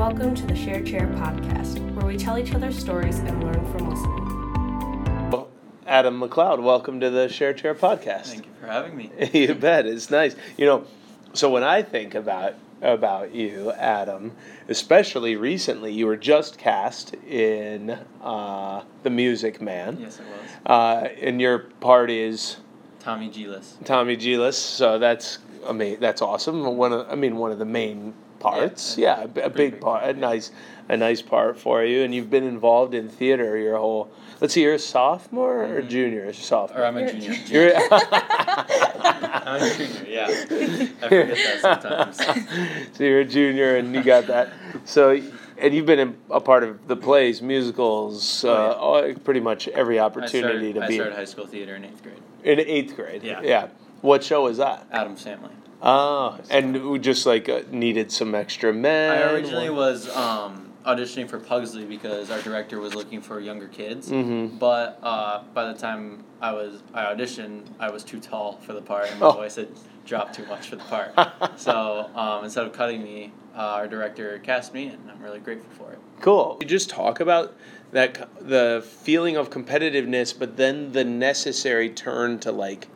Welcome to the Share Chair podcast, where we tell each other stories and learn from listening. Well, Adam MacLeod, welcome to the Share Chair podcast. Thank you for having me. you bet, it's nice. You know, so when I think about about you, Adam, especially recently, you were just cast in uh, The Music Man. Yes, it was. Uh, and your part is Tommy Djilas. Tommy Djilas, so that's I mean that's awesome. One of I mean one of the main parts. Yeah, Yeah, a, b- a pretty big big part, a part, yeah. nice a nice part for you. And you've been involved in theater your whole. Let's see, you're a sophomore or Mhm. junior? Or sophomore. Or I'm a You're- junior. You're I'm a junior, yeah. I forget that sometimes. so you're a junior and you got that. So and you've been a part of the plays, musicals, uh, Oh, all- pretty much every opportunity started, to be. I be started high school theater in eighth grade. in eighth grade. Yeah. Yeah. What show was that? Addams Family. Oh, and we just like uh, needed some extra men. I originally was um, auditioning for Pugsley because our director was looking for younger kids. Mm-hmm. But uh, by the time I was I auditioned, I was too tall for the part, and my Oh. voice had dropped too much for the part. so um, instead of cutting me, uh, our director cast me, and I'm really grateful for it. Cool. You just talk about that the feeling of competitiveness, but then the necessary turn to like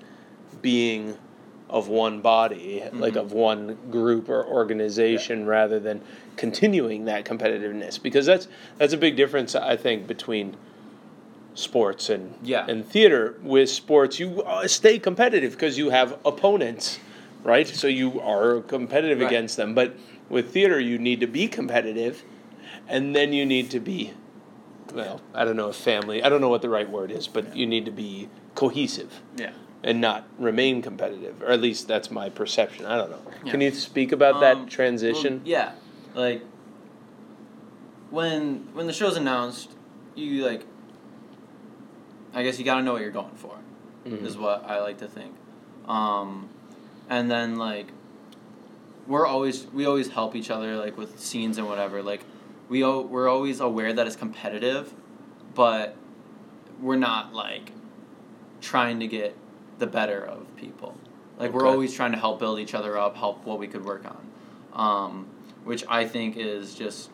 being of one body, like Mhm. of one group or organization, rather than continuing that competitiveness. Because that's that's a big difference, I think, between sports and Yeah. and theater. With sports, you uh, stay competitive because you have opponents, right? So you are competitive Right. against them. But with theater, you need to be competitive, and then you need to be, well, I don't know if family. I don't know what the right word is, but you need to be cohesive Yeah. And not remain competitive, or at least that's my perception. I don't know. Can you speak about that Um, transition? well, yeah, like when when the show's announced, you like. I guess you gotta know what you're going for, Mhm. is what I like to think, um, and then like. We're always we always help each other like with scenes and whatever like, we o- we're always aware that it's competitive, but we're not like trying to get the better of people. Like we're always trying to help build each other up, help what we could work on, um, which I think is just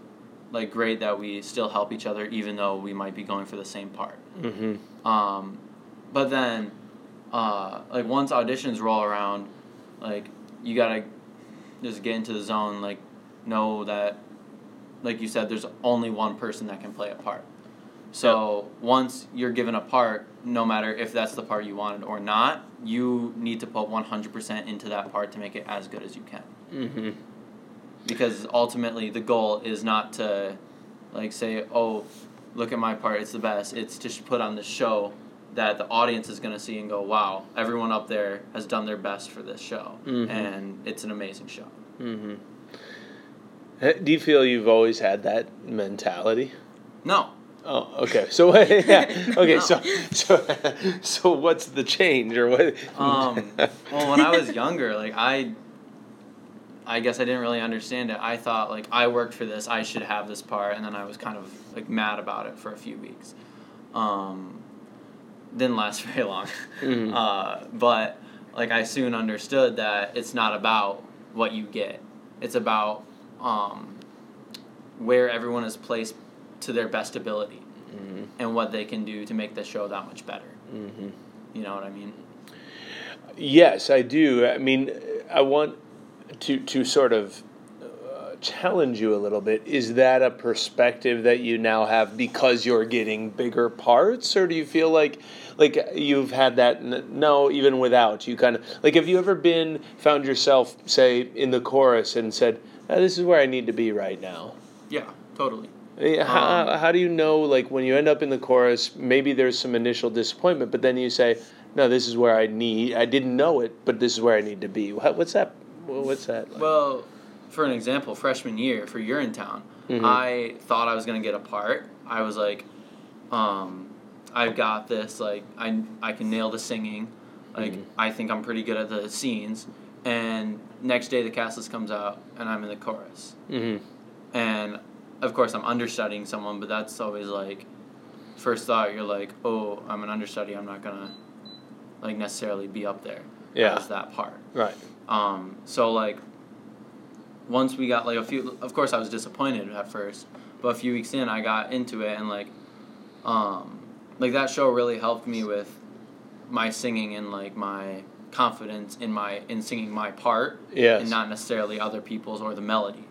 like great that we still help each other even though we might be going for the same part. Mm-hmm. Um, but then, uh, like once auditions roll around, like you gotta just get into the zone. Like know that, like you said, there's only one person that can play a part. So once you're given a part, no matter if that's the part you wanted or not, you need to put one hundred percent into that part to make it as good as you can. Mm-hmm. Because ultimately, the goal is not to, like, say, oh, look at my part, it's the best. It's to put on the show that the audience is going to see and go, wow, everyone up there has done their best for this show. Mhm. And it's an amazing show. Mm-hmm. Do you feel you've always had that mentality? No. Oh, okay. So yeah. Okay. No. So so so what's the change or what? Um, well, when I was younger, like, I. I guess I didn't really understand it. I thought like I worked for this, I should have this part, and then I was kind of like mad about it for a few weeks. Um, didn't last very long, Mhm. uh, but like I soon understood that it's not about what you get; it's about um, where everyone is placed to their best ability Mhm. and what they can do to make the show that much better. Mhm. You know what I mean? Yes, I do. I mean, I want to to sort of uh, challenge you a little bit. Is that a perspective that you now have because you're getting bigger parts, or do you feel like like you've had that? No, even without you, kind of like have you ever been found yourself say in the chorus and said, "Ah, "This is where I need to be right now." Yeah, totally. Eh, How, Um, how do you know, like, when you end up in the chorus, maybe there's some initial disappointment, but then you say, no, this is where I need, I didn't know it, but this is where I need to be. What, what's that? What's that? Like? Well, for an example, freshman year for Urinetown, Mhm. I thought I was gonna get a part. I was like, um, I've got this. Like, I I can nail the singing. Like, Mhm. I think I'm pretty good at the scenes. And next day, the cast list comes out, and I'm in the chorus. hmm And of course, I'm understudying someone, but that's always like, first thought, you're like, oh, I'm an understudy. I'm not gonna like necessarily be up there Yeah. as that part. Right. Um, so like once we got like a few, of course I was disappointed at first, but a few weeks in I got into it and like, um, like that show really helped me with my singing and like my confidence in my in singing my part Yes. and not necessarily other people's or the melody.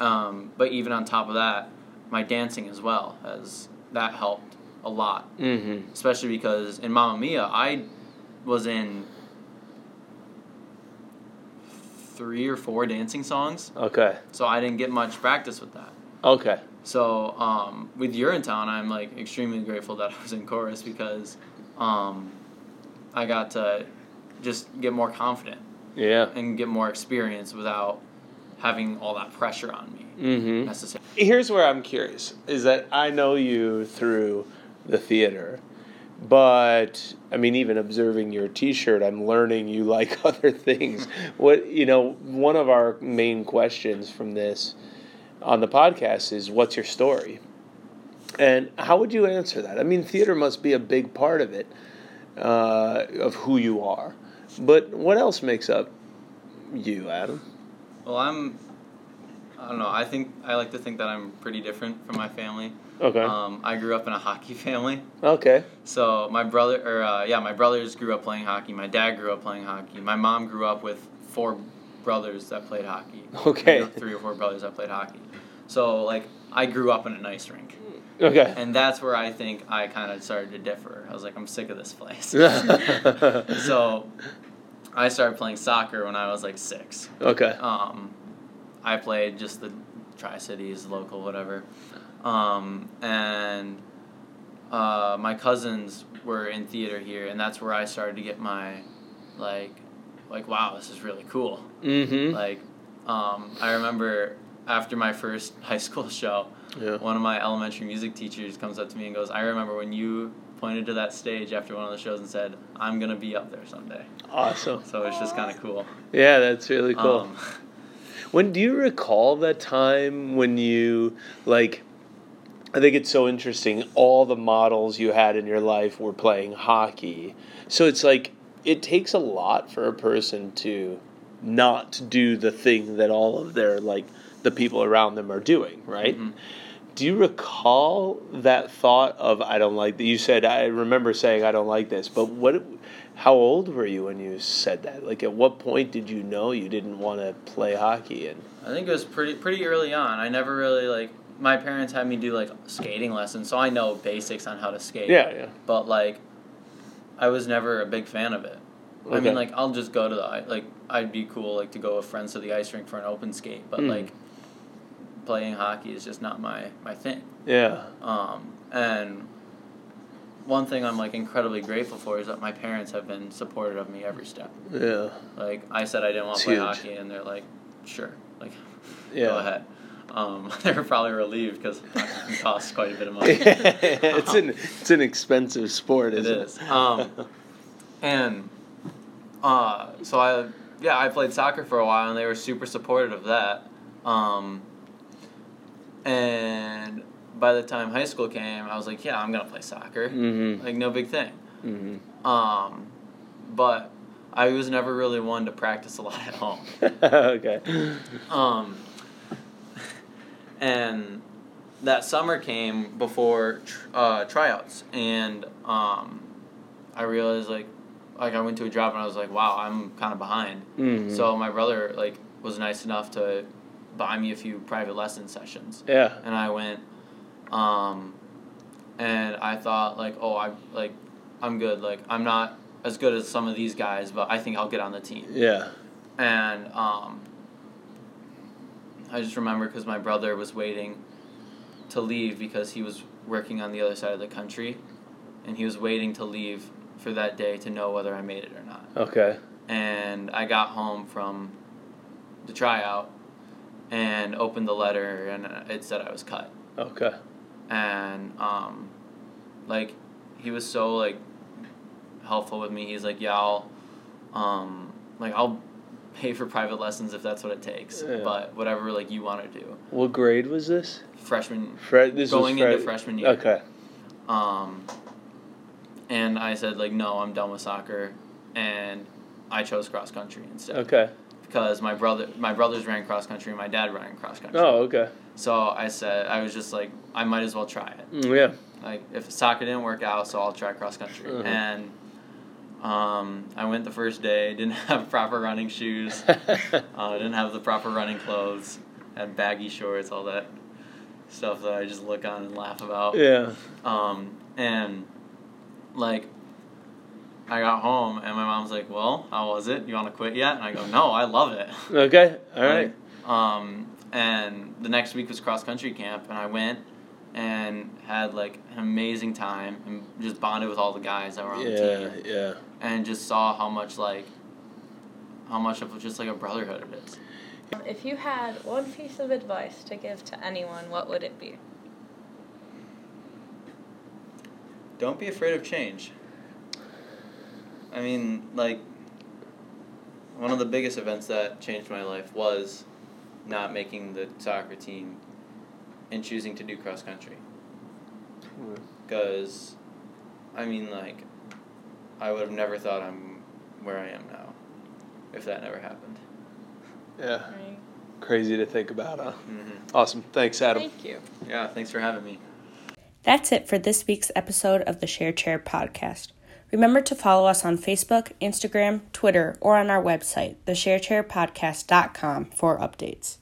Um, but even on top of that, my dancing as well has that helped a lot, Mm-hmm. especially because in Mamma Mia I was in three or four dancing songs, Okay. so I didn't get much practice with that. Okay. So um, with Urinetown, I'm like extremely grateful that I was in chorus because um, I got to just get more confident Yeah. and get more experience without having all that pressure on me Mm-hmm. necessarily. Here's where I'm curious: is that I know you through the theater, but I mean, even observing your T-shirt, I'm learning you like other things. What you know, one of our main questions from this on the podcast is, "What's your story?" And how would you answer that? I mean, theater must be a big part of it, uh, of who you are. But what else makes up you, Adam? Well, I'm. I don't know. I think I like to think that I'm pretty different from my family. Okay. Um, I grew up in a hockey family. okay. So my brother, or uh, yeah, my brothers grew up playing hockey. My dad grew up playing hockey. My mom grew up with four brothers that played hockey. Okay. Three or- Three or four brothers that played hockey. So like I grew up in an ice rink, Okay. and that's where I think I kind of started to differ. I was like, I'm sick of this place. so I started playing soccer when I was like six. okay. Um, I played just the Tri Cities, local, whatever. Um, and uh, my cousins were in theater here, and that's where I started to get my, like, like wow, this is really cool. Mm-hmm. Like, um, I remember after my first high school show, Yeah. one of my elementary music teachers comes up to me and goes, "I remember when you." Pointed to that stage after one of the shows and said, "I'm gonna be up there someday." Awesome. So it's just kind of cool. Yeah, that's really cool. Um, when do you recall that time when you like? I think it's so interesting. All the models you had in your life were playing hockey, so it's like it takes a lot for a person to not do the thing that all of their like the people around them are doing, right? Mhm. Do you recall that thought of I don't like that? You said I remember saying I don't like this, but what? How old were you when you said that? Like, at what point did you know you didn't want to play hockey? And I think it was pretty pretty early on. I never really like my parents had me do like skating lessons, so I know basics on how to skate. yeah, yeah, But like, I was never a big fan of it. I mean, like I'll just go to the like I'd be cool like to go with friends to the ice rink for an open skate, but Mm. like playing hockey is just not my my thing. yeah, Um, and one thing I'm like incredibly grateful for is that my parents have been supportive of me every step. yeah, Like I said, I didn't want to play huge. hockey, and they're like, "Sure, like, yeah. go ahead." Um, they were probably relieved because it costs quite a bit of money. it's an it's an expensive sport, It isn't is. Um, and uh, so I yeah I played soccer for a while, and they were super supportive of that. Um, and by the time high school came, I was like, "Yeah, I'm gonna play soccer. mm-hmm. Like, no big thing." Mm-hmm. Um, but I was never really one to practice a lot at home. okay. Um, and that summer came before tr- uh, tryouts, and um, I realized like, like I went to a job and I was like, wow, I'm kind of behind. Mhm. So my brother like was nice enough to buy me a few private lesson sessions, yeah, and I went, um, and I thought like, oh, I like, I'm good. Like I'm not as good as some of these guys, but I think I'll get on the team. Yeah, and um, I just remember because my brother was waiting to leave because he was working on the other side of the country, and he was waiting to leave for that day to know whether I made it or not. okay, And I got home from the tryout and opened the letter, and it said I was cut. okay, And um, like he was so like helpful with me. He's like, yeah, I'll um, like I'll pay for private lessons if that's what it takes. Yeah. But whatever like you want to do. What grade was this? Freshman Fred. This going was Fred- into freshman year. Okay. Um, and I said like no, I'm done with soccer, and I chose cross country instead Okay. Because my brother my brothers ran cross country and my dad ran cross country. Oh, okay. So I said I was just like I might as well try it. Mm, yeah. Like if soccer didn't work out, so I'll try cross country. Uh-huh. And um, I went the first day, didn't have proper running shoes, uh, didn't have the proper running clothes, had baggy shorts, all that stuff that I just look on and laugh about. yeah. Um, and like, I got home and my mom's like, "Well, how was it? You want to quit yet?" And I go, "No, I love it." Okay. All right. Like, um, and the next week was cross country camp, and I went and had like an amazing time and just bonded with all the guys that were on the Yeah. Yeah. and just saw how much like how much of just like a brotherhood it is. If you had one piece of advice to give to anyone, what would it be? Don't be afraid of change. I mean, like, one of the biggest events that changed my life was not making the soccer team and choosing to do cross country. Because, I mean, like, I would have never thought I'm where I am now if that never happened. Yeah. Right. Crazy to think about, huh? Mm-hmm. Awesome. Thanks, Adam. Thank you. Yeah, thanks for having me. That's it for this week's episode of the Share Chair podcast. Remember to follow us on Facebook, Instagram, Twitter, or on our website, thesharechairpodcast.com for updates.